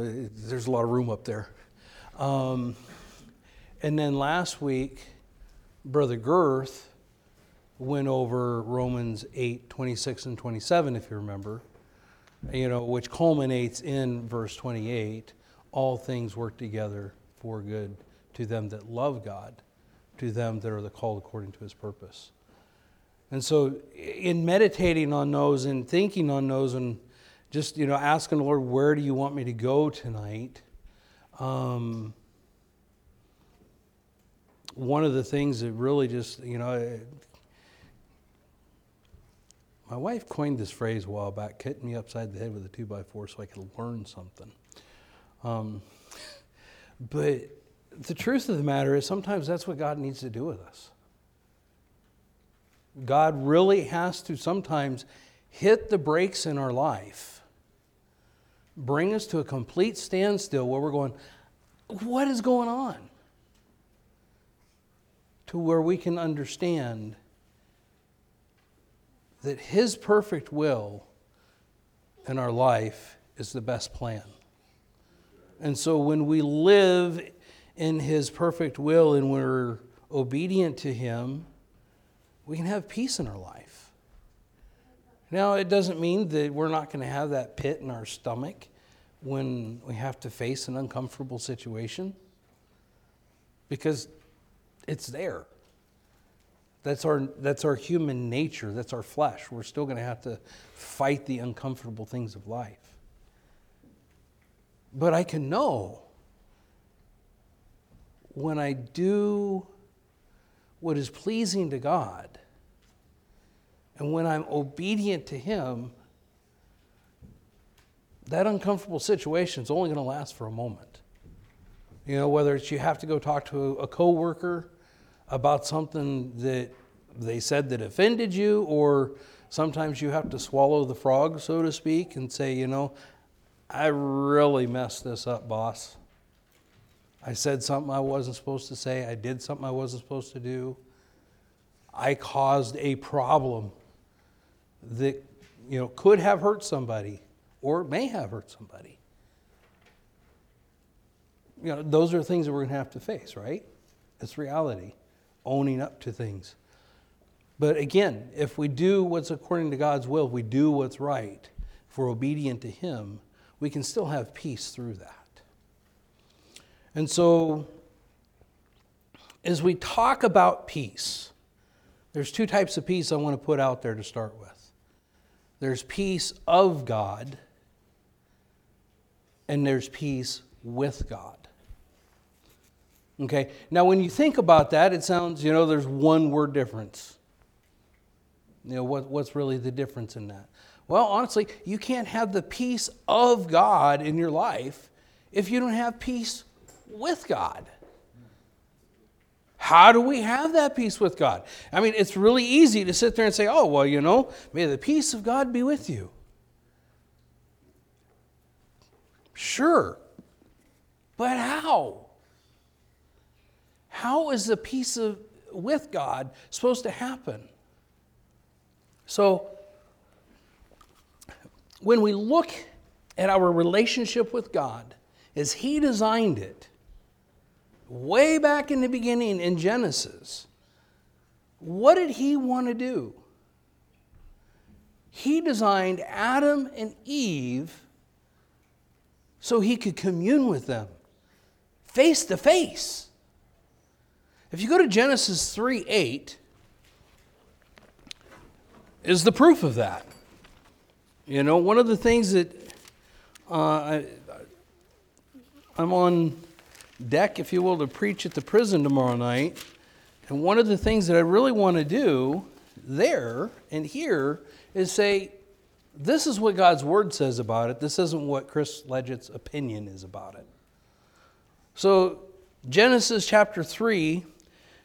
there's a lot of room up there. Um, and then last week, Brother Girth went over Romans 8, 26 and 27, if you remember, you know, which culminates in verse 28 all things work together for good to them that love God, to them that are the called according to his purpose. And so, in meditating on those and thinking on those and just, you know, asking the Lord, where do you want me to go tonight? Um, one of the things that really just, you know, my wife coined this phrase a while back, hitting me upside the head with a two by four so I could learn something. Um, but the truth of the matter is sometimes that's what God needs to do with us. God really has to sometimes hit the brakes in our life, bring us to a complete standstill where we're going, What is going on? To where we can understand that His perfect will in our life is the best plan. And so when we live in His perfect will and we're obedient to Him, we can have peace in our life. Now, it doesn't mean that we're not going to have that pit in our stomach when we have to face an uncomfortable situation, because it's there. That's our, that's our human nature, that's our flesh. We're still going to have to fight the uncomfortable things of life. But I can know when I do what is pleasing to God and when I'm obedient to Him, that uncomfortable situation is only going to last for a moment. You know, whether it's you have to go talk to a coworker about something that they said that offended you, or sometimes you have to swallow the frog, so to speak, and say, you know, I really messed this up, boss. I said something I wasn't supposed to say. I did something I wasn't supposed to do. I caused a problem that you know could have hurt somebody or may have hurt somebody. You know, those are things that we're going to have to face, right? It's reality, owning up to things. But again, if we do what's according to God's will, if we do what's right, if we're obedient to Him, we can still have peace through that. And so, as we talk about peace, there's two types of peace I want to put out there to start with there's peace of God, and there's peace with God. Okay, now when you think about that, it sounds, you know, there's one word difference. You know, what, what's really the difference in that? Well, honestly, you can't have the peace of God in your life if you don't have peace with God. How do we have that peace with God? I mean, it's really easy to sit there and say, oh, well, you know, may the peace of God be with you. Sure. But how? How is the peace of, with God supposed to happen? So, when we look at our relationship with God as He designed it, way back in the beginning in Genesis, what did He want to do? He designed Adam and Eve so He could commune with them face to face. If you go to Genesis 3 8, is the proof of that. You know, one of the things that uh, I, I'm on deck, if you will, to preach at the prison tomorrow night. And one of the things that I really want to do there and here is say, this is what God's word says about it. This isn't what Chris Leggett's opinion is about it. So, Genesis chapter 3,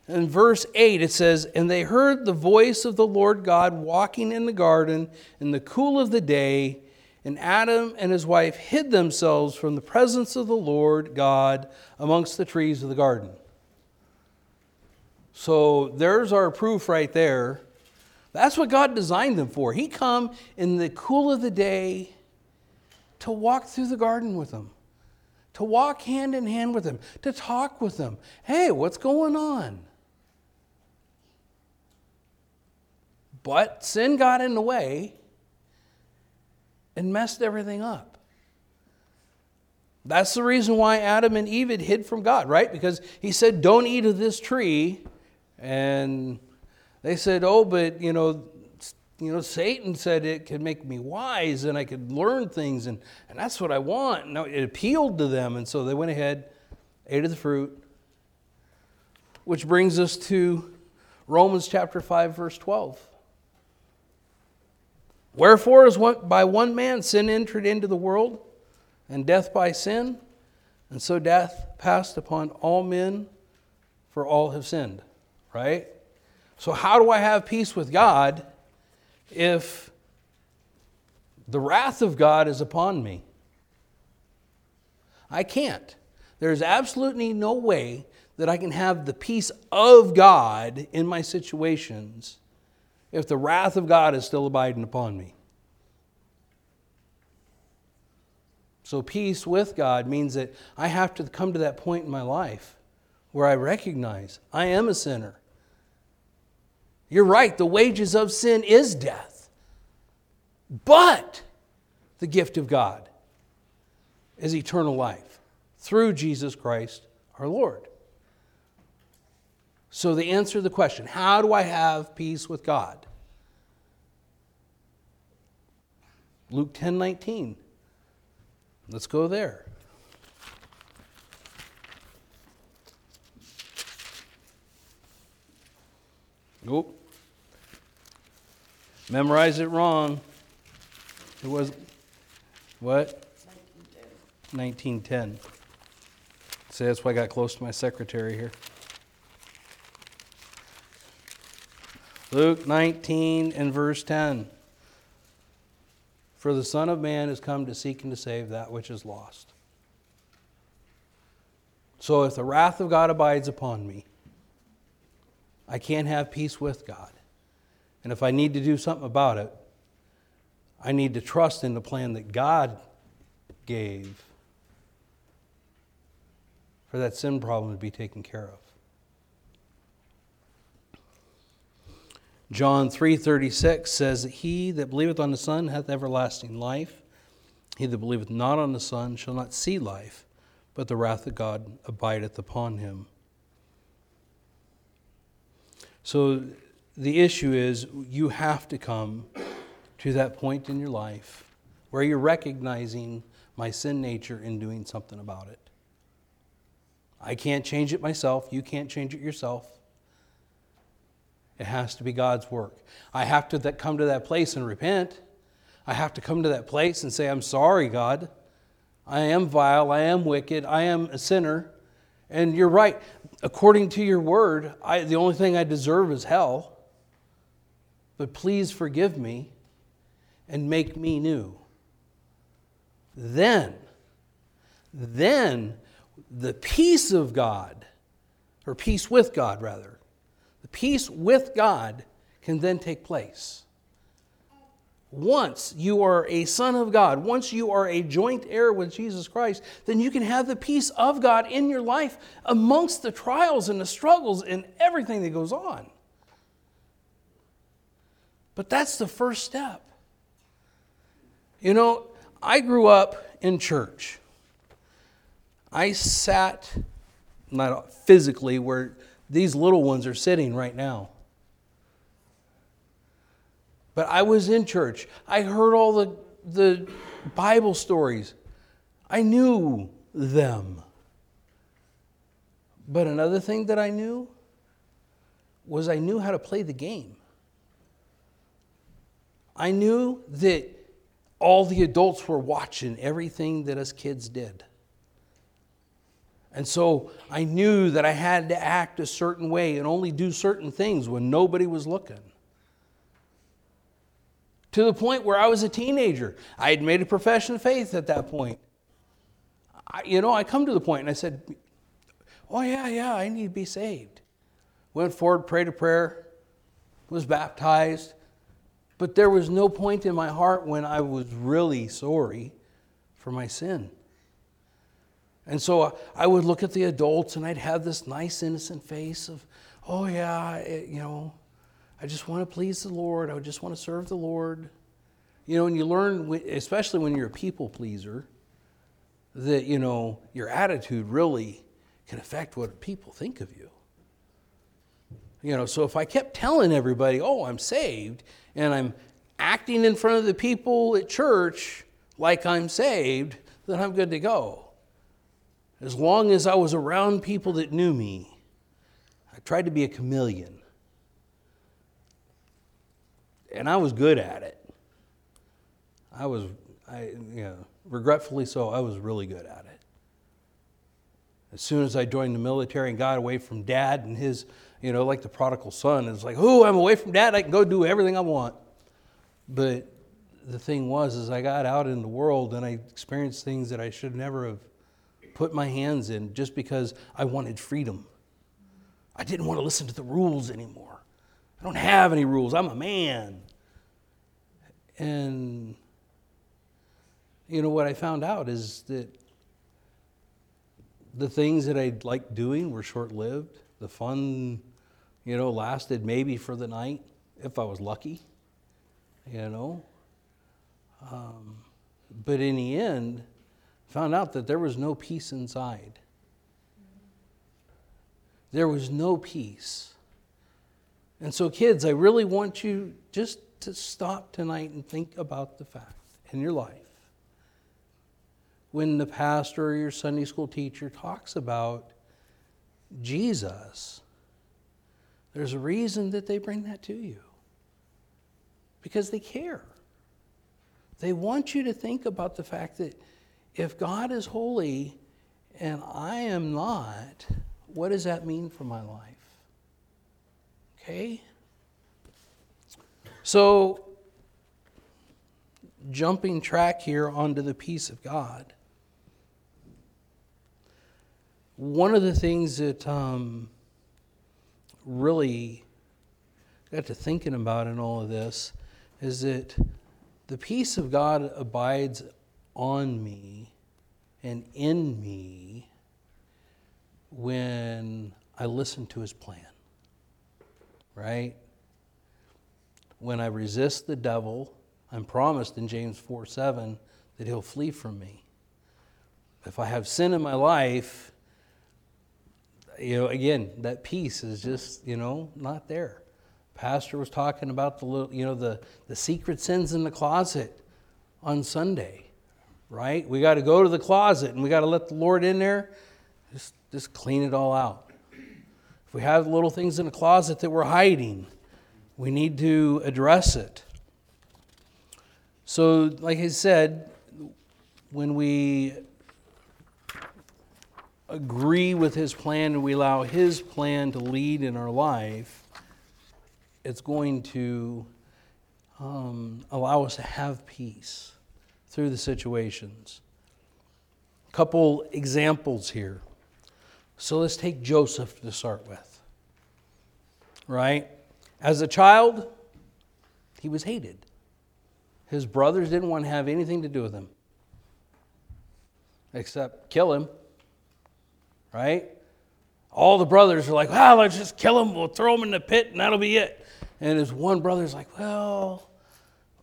and verse 8, it says, And they heard the voice of the Lord God walking in the garden in the cool of the day, and Adam and his wife hid themselves from the presence of the Lord God amongst the trees of the garden. So there's our proof right there. That's what God designed them for. He come in the cool of the day to walk through the garden with them, to walk hand in hand with them, to talk with them. Hey, what's going on? But sin got in the way and messed everything up. That's the reason why Adam and Eve hid from God, right? Because he said, Don't eat of this tree. And they said, Oh, but you know, you know, Satan said it could make me wise and I could learn things, and, and that's what I want. Now it appealed to them, and so they went ahead, ate of the fruit. Which brings us to Romans chapter 5, verse 12. Wherefore, as one, by one man sin entered into the world, and death by sin, and so death passed upon all men, for all have sinned. Right? So, how do I have peace with God if the wrath of God is upon me? I can't. There's absolutely no way that I can have the peace of God in my situations if the wrath of God is still abiding upon me. So, peace with God means that I have to come to that point in my life where I recognize I am a sinner. You're right, the wages of sin is death. But the gift of God is eternal life through Jesus Christ our Lord. So, the answer to the question how do I have peace with God? Luke 10 19. Let's go there. Nope. Memorize it wrong. It was what? 1910. 1910. See, that's why I got close to my secretary here. Luke 19 and verse 10. For the Son of Man has come to seek and to save that which is lost. So if the wrath of God abides upon me, I can't have peace with God. And if I need to do something about it, I need to trust in the plan that God gave for that sin problem to be taken care of. John 3:36 says that he that believeth on the Son hath everlasting life. He that believeth not on the Son shall not see life, but the wrath of God abideth upon him. So the issue is you have to come to that point in your life where you're recognizing my sin nature and doing something about it. I can't change it myself. You can't change it yourself. It has to be God's work. I have to come to that place and repent. I have to come to that place and say, I'm sorry, God. I am vile. I am wicked. I am a sinner. And you're right. According to your word, I, the only thing I deserve is hell. But please forgive me and make me new. Then, then the peace of God, or peace with God, rather, the peace with God can then take place. Once you are a son of God, once you are a joint heir with Jesus Christ, then you can have the peace of God in your life amongst the trials and the struggles and everything that goes on. But that's the first step. You know, I grew up in church. I sat, not physically, where these little ones are sitting right now. But I was in church. I heard all the, the Bible stories. I knew them. But another thing that I knew was I knew how to play the game. I knew that all the adults were watching everything that us kids did. And so I knew that I had to act a certain way and only do certain things when nobody was looking. To the point where I was a teenager. I had made a profession of faith at that point. I, you know, I come to the point and I said, Oh, yeah, yeah, I need to be saved. Went forward, prayed a prayer, was baptized, but there was no point in my heart when I was really sorry for my sin. And so I would look at the adults and I'd have this nice, innocent face of, oh, yeah, it, you know, I just want to please the Lord. I just want to serve the Lord. You know, and you learn, especially when you're a people pleaser, that, you know, your attitude really can affect what people think of you. You know, so if I kept telling everybody, oh, I'm saved, and I'm acting in front of the people at church like I'm saved, then I'm good to go. As long as I was around people that knew me, I tried to be a chameleon. And I was good at it. I was, I, you know, regretfully so, I was really good at it. As soon as I joined the military and got away from dad and his, you know, like the prodigal son, it's like, oh, I'm away from dad, I can go do everything I want. But the thing was, is I got out in the world and I experienced things that I should never have put my hands in just because I wanted freedom. I didn't want to listen to the rules anymore. I don't have any rules. I'm a man. And you know what I found out is that the things that I liked doing were short lived. The fun, you know, lasted maybe for the night if I was lucky, you know. Um, but in the end, found out that there was no peace inside. There was no peace. And so, kids, I really want you just to stop tonight and think about the fact in your life when the pastor or your Sunday school teacher talks about Jesus, there's a reason that they bring that to you because they care. They want you to think about the fact that if God is holy and I am not, what does that mean for my life? Okay? So, jumping track here onto the peace of God. One of the things that um, really got to thinking about in all of this is that the peace of God abides on me and in me when I listen to his plan. Right? When I resist the devil, I'm promised in James 4 7 that he'll flee from me. If I have sin in my life, you know, again, that peace is just, you know, not there. Pastor was talking about the little, you know, the, the secret sins in the closet on Sunday, right? We got to go to the closet and we got to let the Lord in there, just, just clean it all out. If we have little things in the closet that we're hiding, we need to address it. So, like I said, when we agree with His plan and we allow His plan to lead in our life, it's going to um, allow us to have peace through the situations. A couple examples here. So let's take Joseph to start with. Right? As a child, he was hated. His brothers didn't want to have anything to do with him except kill him right? All the brothers are like, well, let's just kill him. We'll throw him in the pit and that'll be it. And his one brother's like, well,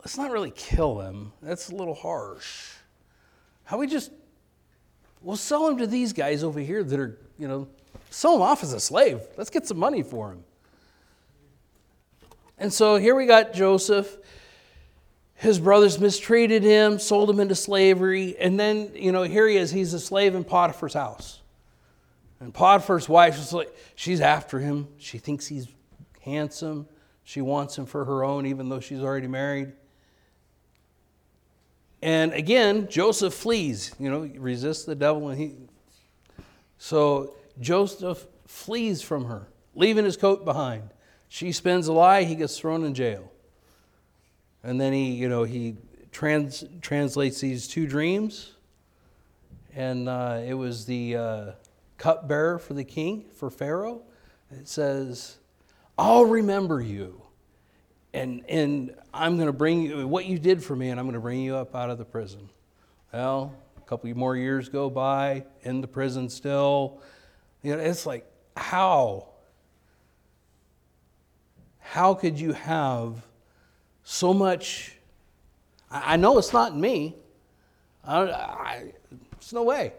let's not really kill him. That's a little harsh. How we just, we'll sell him to these guys over here that are, you know, sell him off as a slave. Let's get some money for him. And so here we got Joseph. His brothers mistreated him, sold him into slavery, and then, you know, here he is. He's a slave in Potiphar's house. And Potiphar's wife is like, she's after him. She thinks he's handsome. She wants him for her own, even though she's already married. And again, Joseph flees. You know, resists the devil, and he. So Joseph flees from her, leaving his coat behind. She spins a lie. He gets thrown in jail. And then he, you know, he trans, translates these two dreams, and uh, it was the. Uh, cupbearer for the king, for Pharaoh. It says, I'll remember you. And, and I'm going to bring you what you did for me, and I'm going to bring you up out of the prison. Well, A couple more years go by, in the prison still. You know, it's like, how? How could you have so much? I know it's not me. I, I, it's no way.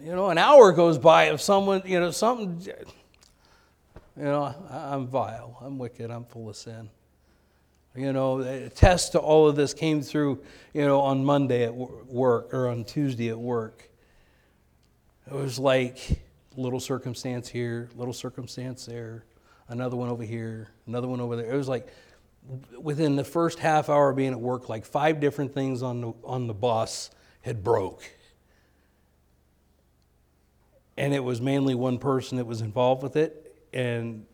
You know, an hour goes by of someone, you know, something. You know, I'm vile. I'm wicked. I'm full of sin. You know, a test to all of this came through, you know, on Monday at work or on Tuesday at work. It was like little circumstance here, little circumstance there, another one over here, another one over there. It was like within the first half hour of being at work, like five different things on the, on the bus had broke. And it was mainly one person that was involved with it. And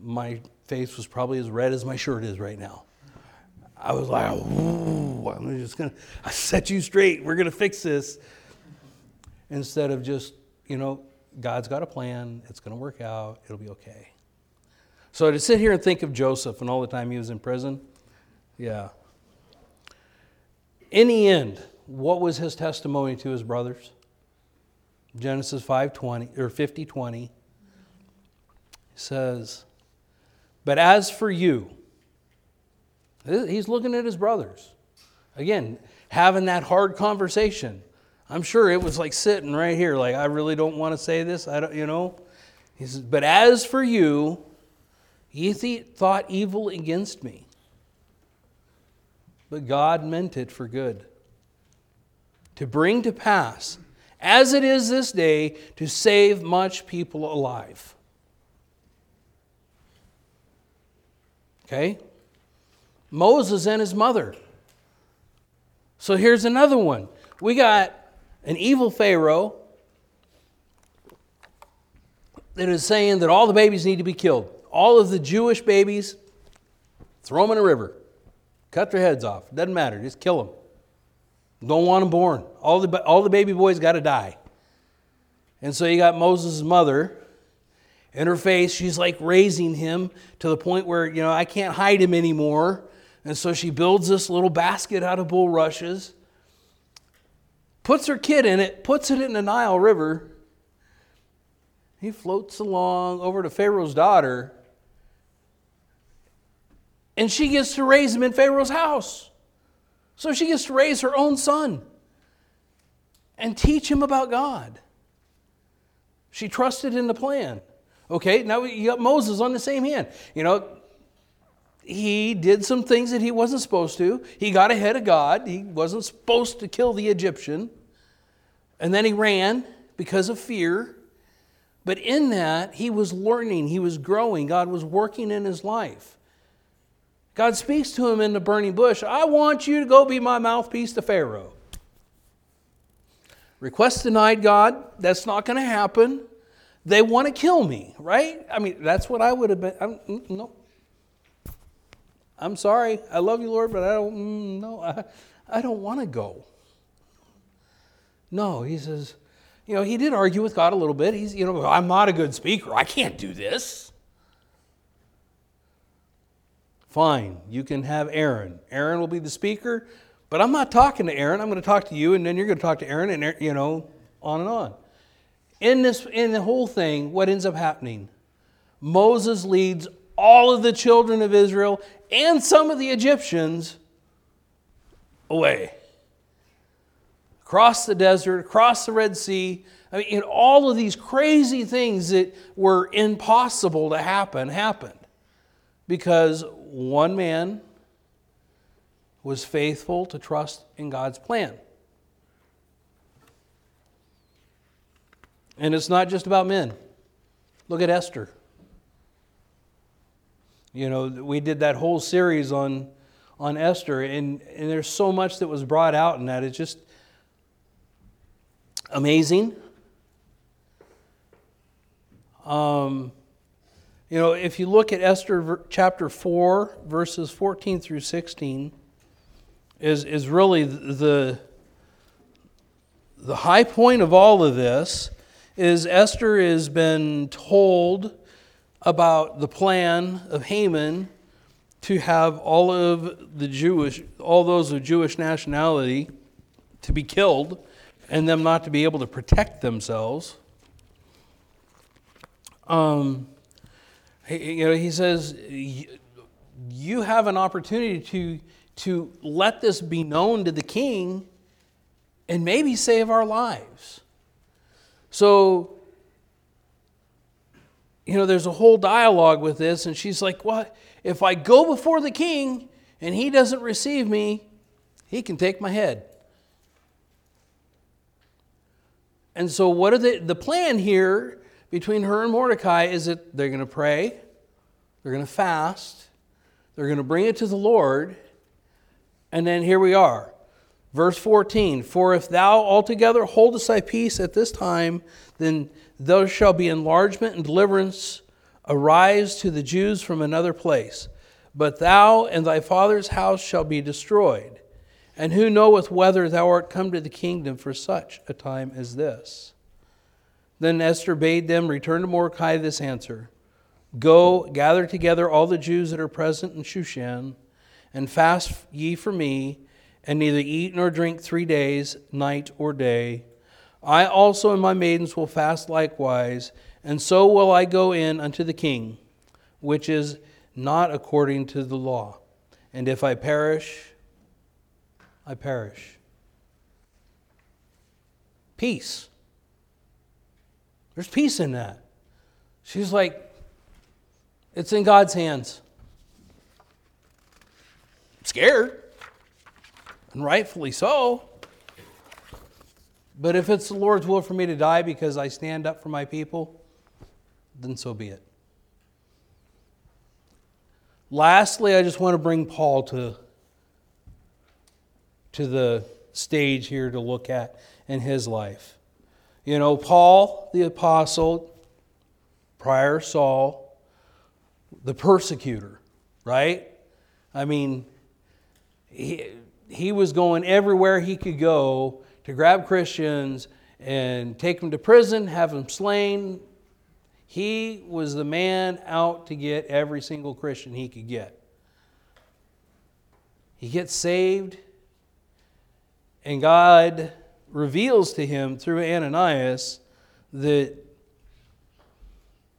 my face was probably as red as my shirt is right now. I was like, Ooh, I'm just going to set you straight. We're going to fix this. Instead of just, you know, God's got a plan. It's going to work out. It'll be okay. So to sit here and think of Joseph and all the time he was in prison, yeah. In the end, what was his testimony to his brothers? Genesis 5:20 or 50:20 says, "But as for you, he's looking at his brothers. Again, having that hard conversation. I'm sure it was like sitting right here like I really don't want to say this. I don't, you know. He says, "But as for you, Ye thought evil against me, but God meant it for good, to bring to pass, as it is this day, to save much people alive. Okay? Moses and his mother. So here's another one. We got an evil Pharaoh that is saying that all the babies need to be killed all of the Jewish babies, throw them in a river, cut their heads off. Doesn't matter, just kill them. Don't want them born. All the, all the baby boys got to die. And so you got Moses' mother. In her face, she's like raising him to the point where, you know, I can't hide him anymore. And so she builds this little basket out of bulrushes, puts her kid in it, puts it in the Nile River. He floats along over to Pharaoh's daughter, and she gets to raise him in Pharaoh's house. So she gets to raise her own son and teach him about God. She trusted in the plan. Okay, now you got Moses on the same hand. You know, he did some things that he wasn't supposed to. He got ahead of God. He wasn't supposed to kill the Egyptian. And then he ran because of fear. But in that, he was learning, he was growing. God was working in his life. God speaks to him in the burning bush I want you to go be my mouthpiece to Pharaoh. Request denied, God. That's not going to happen. They want to kill me, right? I mean, that's what I would have been. I'm, mm, no. I'm sorry. I love you, Lord, but I don't, mm, no, I, I don't want to go. No, he says, you know, he did argue with God a little bit. He's, you know, I'm not a good speaker. I can't do this. Fine, you can have Aaron. Aaron will be the speaker, but I'm not talking to Aaron. I'm going to talk to you, and then you're going to talk to Aaron, and you know, on and on. In this, in the whole thing, what ends up happening? Moses leads all of the children of Israel and some of the Egyptians away. Across the desert, across the Red Sea. I mean, all of these crazy things that were impossible to happen happened because one man was faithful to trust in God's plan. And it's not just about men. Look at Esther. You know, we did that whole series on, on Esther, and, and there's so much that was brought out in that. It's just amazing. Um, you know, if you look at Esther chapter 4, verses 14 through 16, is, is really the, the high point of all of this is Esther has been told about the plan of Haman to have all of the Jewish, all those of Jewish nationality to be killed and them not to be able to protect themselves. Um, you know, he says, you have an opportunity to, to let this be known to the king and maybe save our lives. So, you know, there's a whole dialogue with this, and she's like, What? If I go before the king and he doesn't receive me, he can take my head. And so, what are the, the plan here between her and Mordecai is that they're going to pray, they're going to fast, they're going to bring it to the Lord, and then here we are. Verse 14 For if thou altogether holdest thy peace at this time, then there shall be enlargement and deliverance arise to the Jews from another place. But thou and thy father's house shall be destroyed. And who knoweth whether thou art come to the kingdom for such a time as this? Then Esther bade them return to Mordecai this answer Go, gather together all the Jews that are present in Shushan, and fast ye for me, and neither eat nor drink three days, night or day. I also and my maidens will fast likewise, and so will I go in unto the king, which is not according to the law. And if I perish, I perish. Peace. There's peace in that. She's like, it's in God's hands. I'm scared, and rightfully so. But if it's the Lord's will for me to die because I stand up for my people, then so be it. Lastly, I just want to bring Paul to to the stage here to look at in his life. You know, Paul the apostle, prior Saul, the persecutor, right? I mean, he, he was going everywhere he could go to grab Christians and take them to prison, have them slain. He was the man out to get every single Christian he could get. He gets saved, and God reveals to him through Ananias that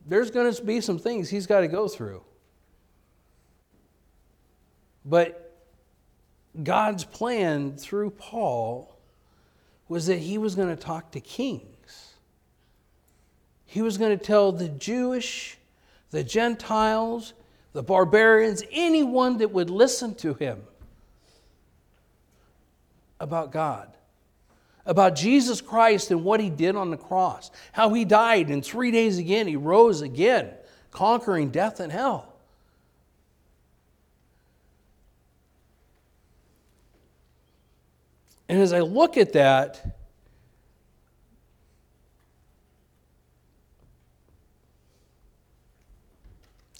there's going to be some things he's got to go through. But God's plan through Paul was that he was going to talk to kings. He was going to tell the Jewish, the Gentiles, the barbarians, anyone that would listen to him about God, about Jesus Christ and what he did on the cross, how he died, and three days again he rose again, conquering death and hell. And as I look at that,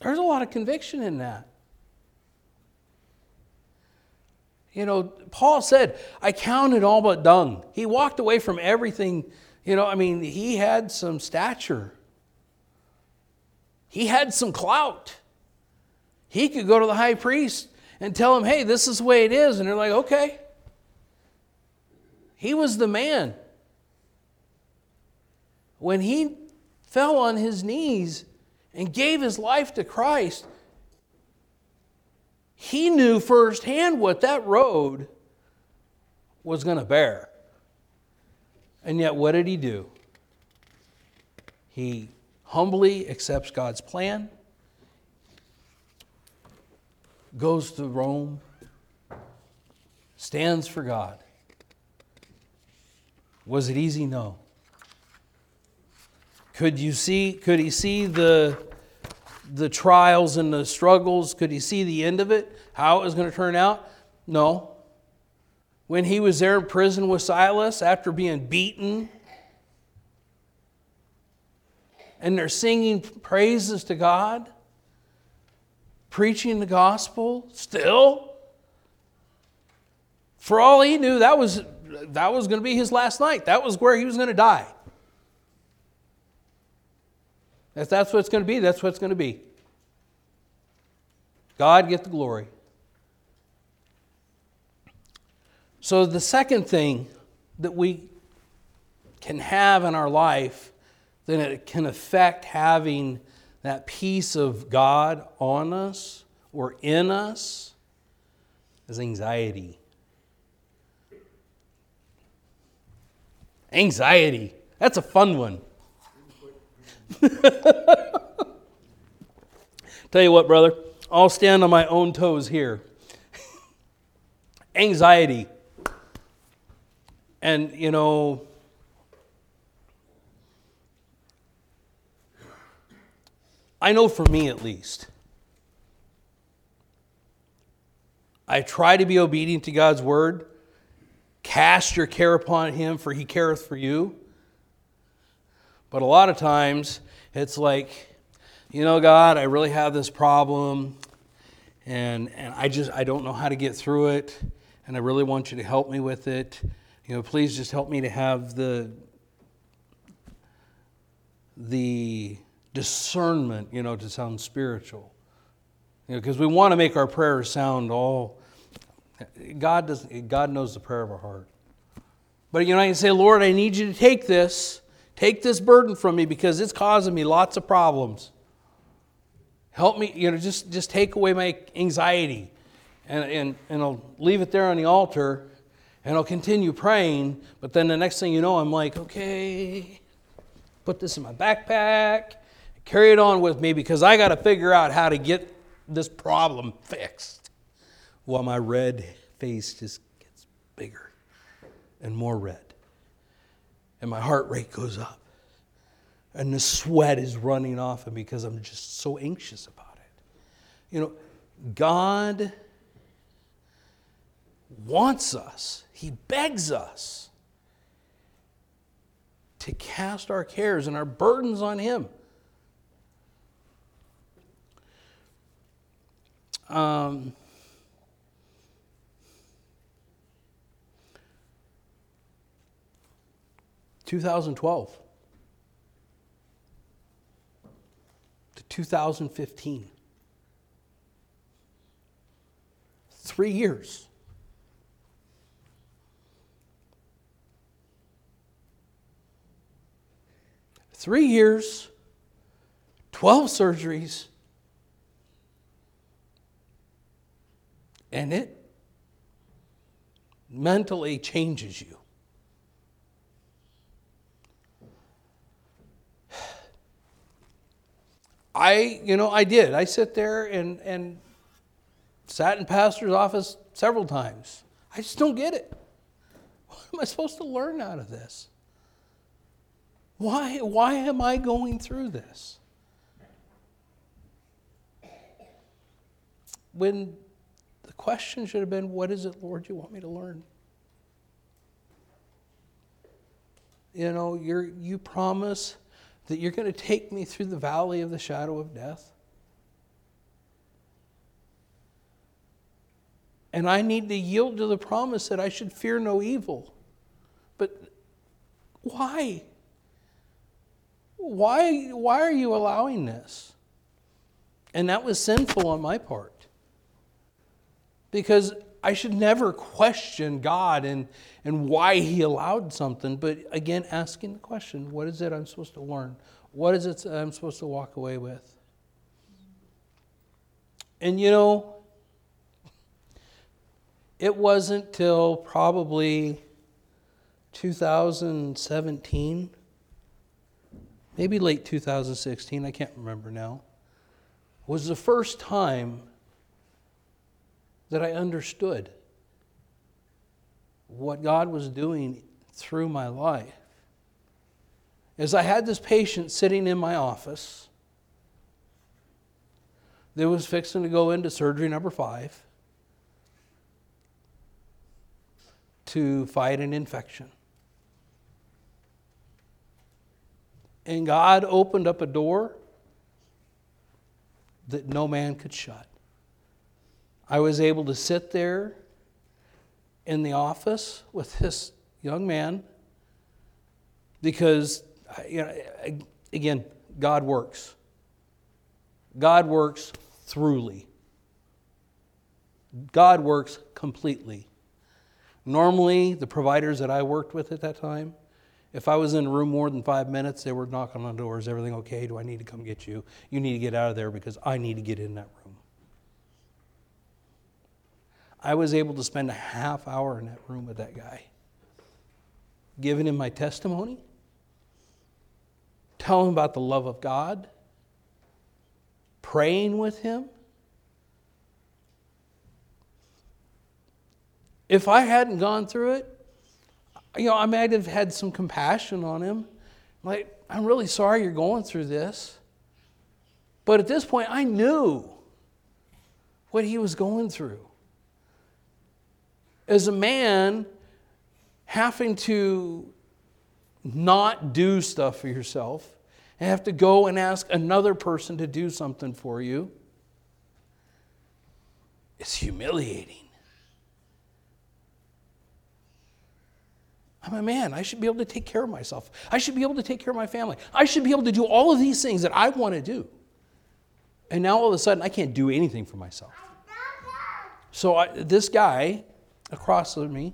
there's a lot of conviction in that. You know, Paul said, I counted all but dung. He walked away from everything. You know, I mean, he had some stature, he had some clout. He could go to the high priest and tell him, hey, this is the way it is. And they're like, okay. He was the man. When he fell on his knees and gave his life to Christ, he knew firsthand what that road was going to bear. And yet, what did he do? He humbly accepts God's plan, goes to Rome, stands for God. Was it easy? No. Could you see could he see the the trials and the struggles? Could he see the end of it? How it was going to turn out? No. When he was there in prison with Silas after being beaten, and they're singing praises to God, preaching the gospel, still. For all he knew, that was, that was going to be his last night. That was where he was going to die. If that's what it's going to be, that's what it's going to be. God get the glory. So, the second thing that we can have in our life, then it can affect having that peace of God on us or in us, is anxiety. Anxiety. That's a fun one. Tell you what, brother, I'll stand on my own toes here. Anxiety. And, you know, I know for me at least, I try to be obedient to God's word. Cast your care upon him, for he careth for you. But a lot of times, it's like, you know, God, I really have this problem, and, and I just I don't know how to get through it, and I really want you to help me with it. You know, please just help me to have the the discernment, you know, to sound spiritual. You know, because we want to make our prayers sound all. God does. God knows the prayer of our heart. But you know, I can say, Lord, I need you to take this, take this burden from me because it's causing me lots of problems. Help me, you know, just just take away my anxiety, and and and I'll leave it there on the altar, and I'll continue praying. But then the next thing you know, I'm like, okay, put this in my backpack carry it on with me because I got to figure out how to get this problem fixed. While my red face just gets bigger and more red. And my heart rate goes up. And the sweat is running off of me because I'm just so anxious about it. You know, God wants us, He begs us to cast our cares and our burdens on Him. Um, Two thousand twelve to two thousand fifteen. Three years. Three years, 12 surgeries, and it mentally changes you. I, you know, I did. I sit there and, and sat in pastor's office several times. I just don't get it. What am I supposed to learn out of this? Why, why am I going through this? When the question should have been, What is it, Lord, you want me to learn? You know, you you promise that you're going to take me through the valley of the shadow of death. And I need to yield to the promise that I should fear no evil. But why? Why, why are you allowing this? And that was sinful on my part because I should never question God and, and why He allowed something, but again, asking the question what is it I'm supposed to learn? What is it I'm supposed to walk away with? And you know, it wasn't till probably 2017, maybe late 2016, I can't remember now, was the first time that I understood what God was doing through my life. As I had this patient sitting in my office that was fixing to go into surgery number five to fight an infection. And God opened up a door that no man could shut. I was able to sit there in the office with this young man because, you know, again, God works. God works throughly. God works completely. Normally, the providers that I worked with at that time, if I was in a room more than five minutes, they were knocking on doors. Everything okay? Do I need to come get you? You need to get out of there because I need to get in that room. I was able to spend a half hour in that room with that guy, giving him my testimony, telling him about the love of God, praying with him. If I hadn't gone through it, you know, I might have had some compassion on him. Like, I'm really sorry you're going through this. But at this point, I knew what he was going through. As a man, having to not do stuff for yourself and have to go and ask another person to do something for you, it's humiliating. I'm a man. I should be able to take care of myself. I should be able to take care of my family. I should be able to do all of these things that I want to do. And now all of a sudden, I can't do anything for myself. So I, this guy across from me,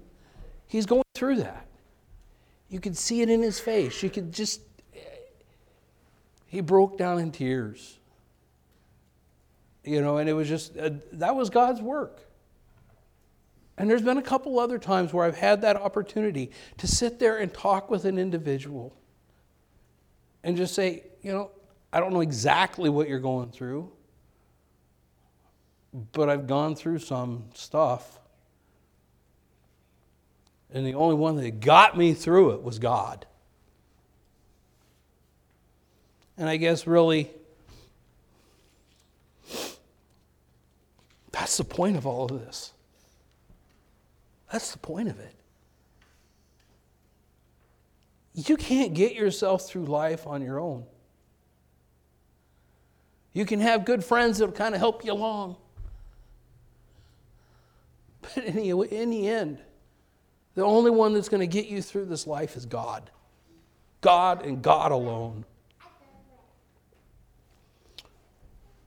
he's going through that. You could see it in his face. You could just, he broke down in tears. You know, and it was just, uh, that was God's work. And there's been a couple other times where I've had that opportunity to sit there and talk with an individual and just say, you know, I don't know exactly what you're going through, but I've gone through some stuff. And the only one that got me through it was God. And I guess really, that's the point of all of this. That's the point of it. You can't get yourself through life on your own. You can have good friends that'll kind of help you along. But in the, in the end, the only one that's going to get you through this life is God. God and God alone.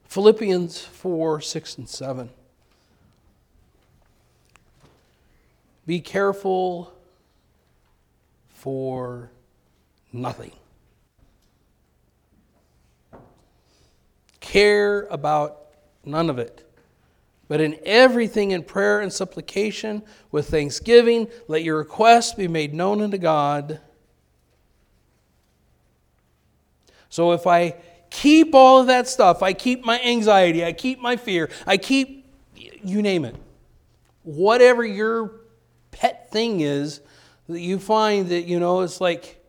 Philippians 4 6 and 7. Be careful for nothing. Care about none of it. But in everything in prayer and supplication with thanksgiving, let your requests be made known unto God. So if I keep all of that stuff, I keep my anxiety, I keep my fear, I keep, you name it, whatever your pet thing is that you find that, you know, it's like,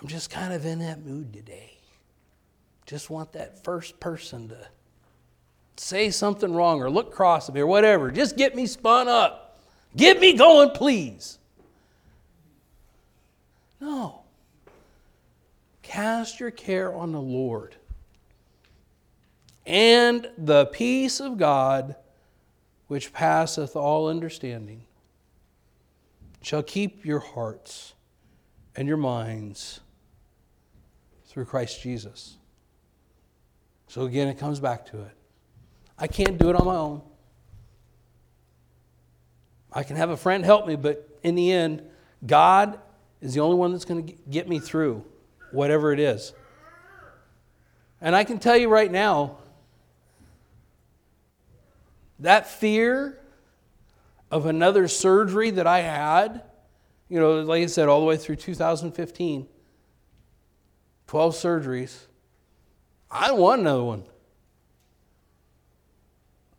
I'm just kind of in that mood today. Just want that first person to say something wrong or look cross at me or whatever. Just get me spun up. Get me going, please. No. Cast your care on the Lord. And the peace of God which passeth all understanding, shall keep your hearts and your minds through Christ Jesus. So again, it comes back to it. I can't do it on my own. I can have a friend help me, but in the end, God is the only one that's going to get me through whatever it is. And I can tell you right now, that fear of another surgery that I had, you know, like I said, all the way through 2015, 12 surgeries, I want another one.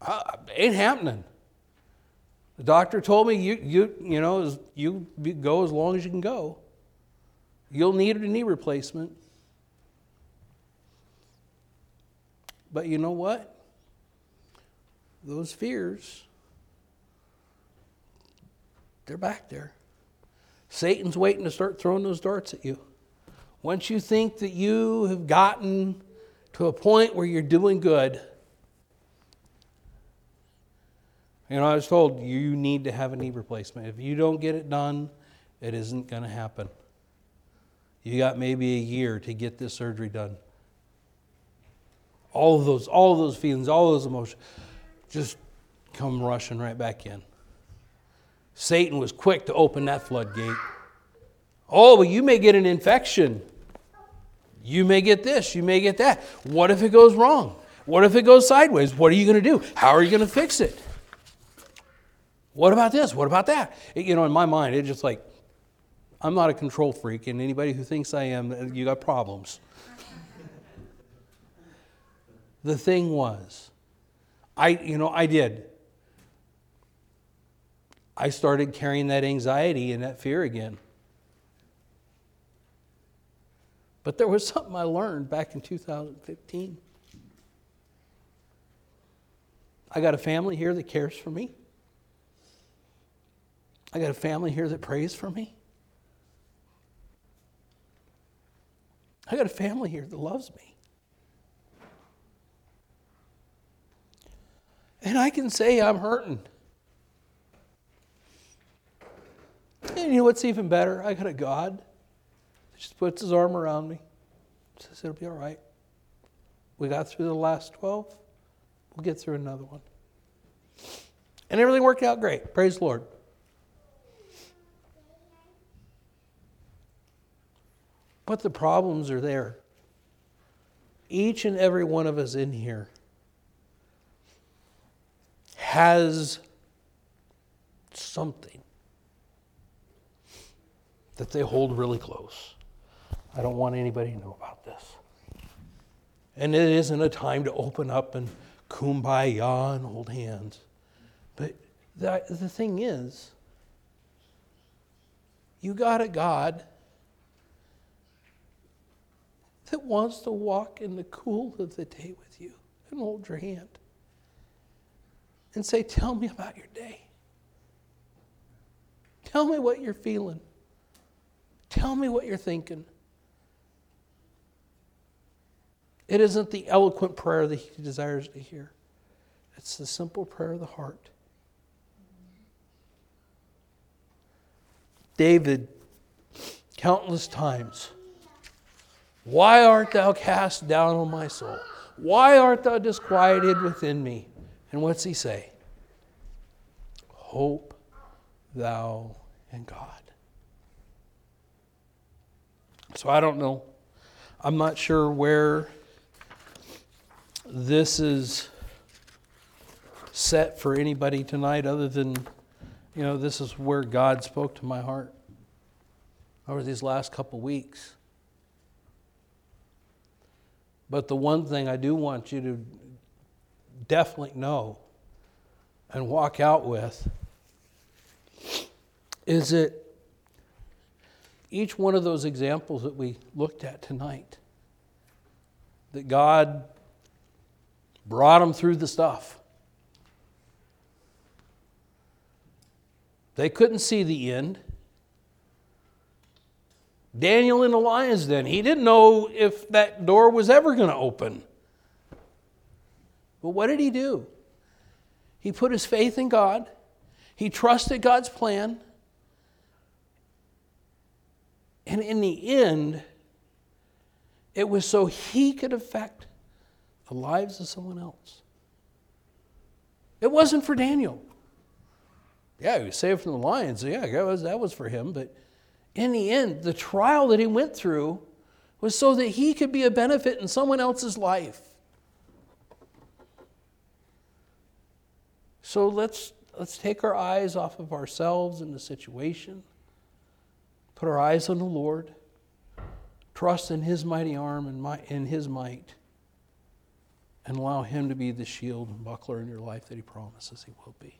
I, ain't happening. The doctor told me, you, you, you know, you go as long as you can go. You'll need a knee replacement. But you know what? those fears, they're back there. Satan's waiting to start throwing those darts at you. Once you think that you have gotten to a point where you're doing good, you know, I was told you need to have a knee replacement. If you don't get it done, it isn't going to happen. You got maybe a year to get this surgery done. All of those, all of those feelings, all those emotions just come rushing right back in. Satan was quick to open that floodgate. Oh, well, you may get an infection. You may get this, you may get that. What if it goes wrong? What if it goes sideways? What are you going to do? How are you going to fix it? What about this? What about that? It, you know, in my mind, it's just like, I'm not a control freak, and anybody who thinks I am, uh, you got problems. the thing was, I, you know, I did. I started carrying that anxiety and that fear again. But there was something I learned back in 2015. I got a family here that cares for me. I got a family here that prays for me. I got a family here that loves me. And I can say I'm hurting. And you know what's even better? I got a God that just puts his arm around me. Says it'll be all right. We got through the last 12. We'll get through another one. And everything worked out great. Praise the Lord. But the problems are there. Each and every one of us in here has something that they hold really close. I don't want anybody to know about this. And it isn't a time to open up and kumbaya and hold hands. But the, the thing is, you got a God that wants to walk in the cool of the day with you and hold your hand and say, Tell me about your day. Tell me what you're feeling. Tell me what you're thinking. It isn't the eloquent prayer that he desires to hear, it's the simple prayer of the heart. David, countless times, why art thou cast down on my soul? Why art thou disquieted within me? And what's he say? Hope thou in God. So I don't know. I'm not sure where this is set for anybody tonight other than, you know, this is where God spoke to my heart over these last couple weeks. But the one thing I do want you to definitely know and walk out with is that each one of those examples that we looked at tonight, that God brought them through the stuff. They couldn't see the end. Daniel in the lion's den, he didn't know if that door was ever going to open. But what did he do? He put his faith in God, he trusted God's plan, and in the end, it was so he could affect the lives of someone else. It wasn't for Daniel. Yeah, he was saved from the lions. Yeah, that was, that was for him. But in the end, the trial that he went through was so that he could be a benefit in someone else's life. So let's, let's take our eyes off of ourselves and the situation, put our eyes on the Lord, trust in His mighty arm and my, in His might, and allow Him to be the shield and buckler in your life that He promises He will be.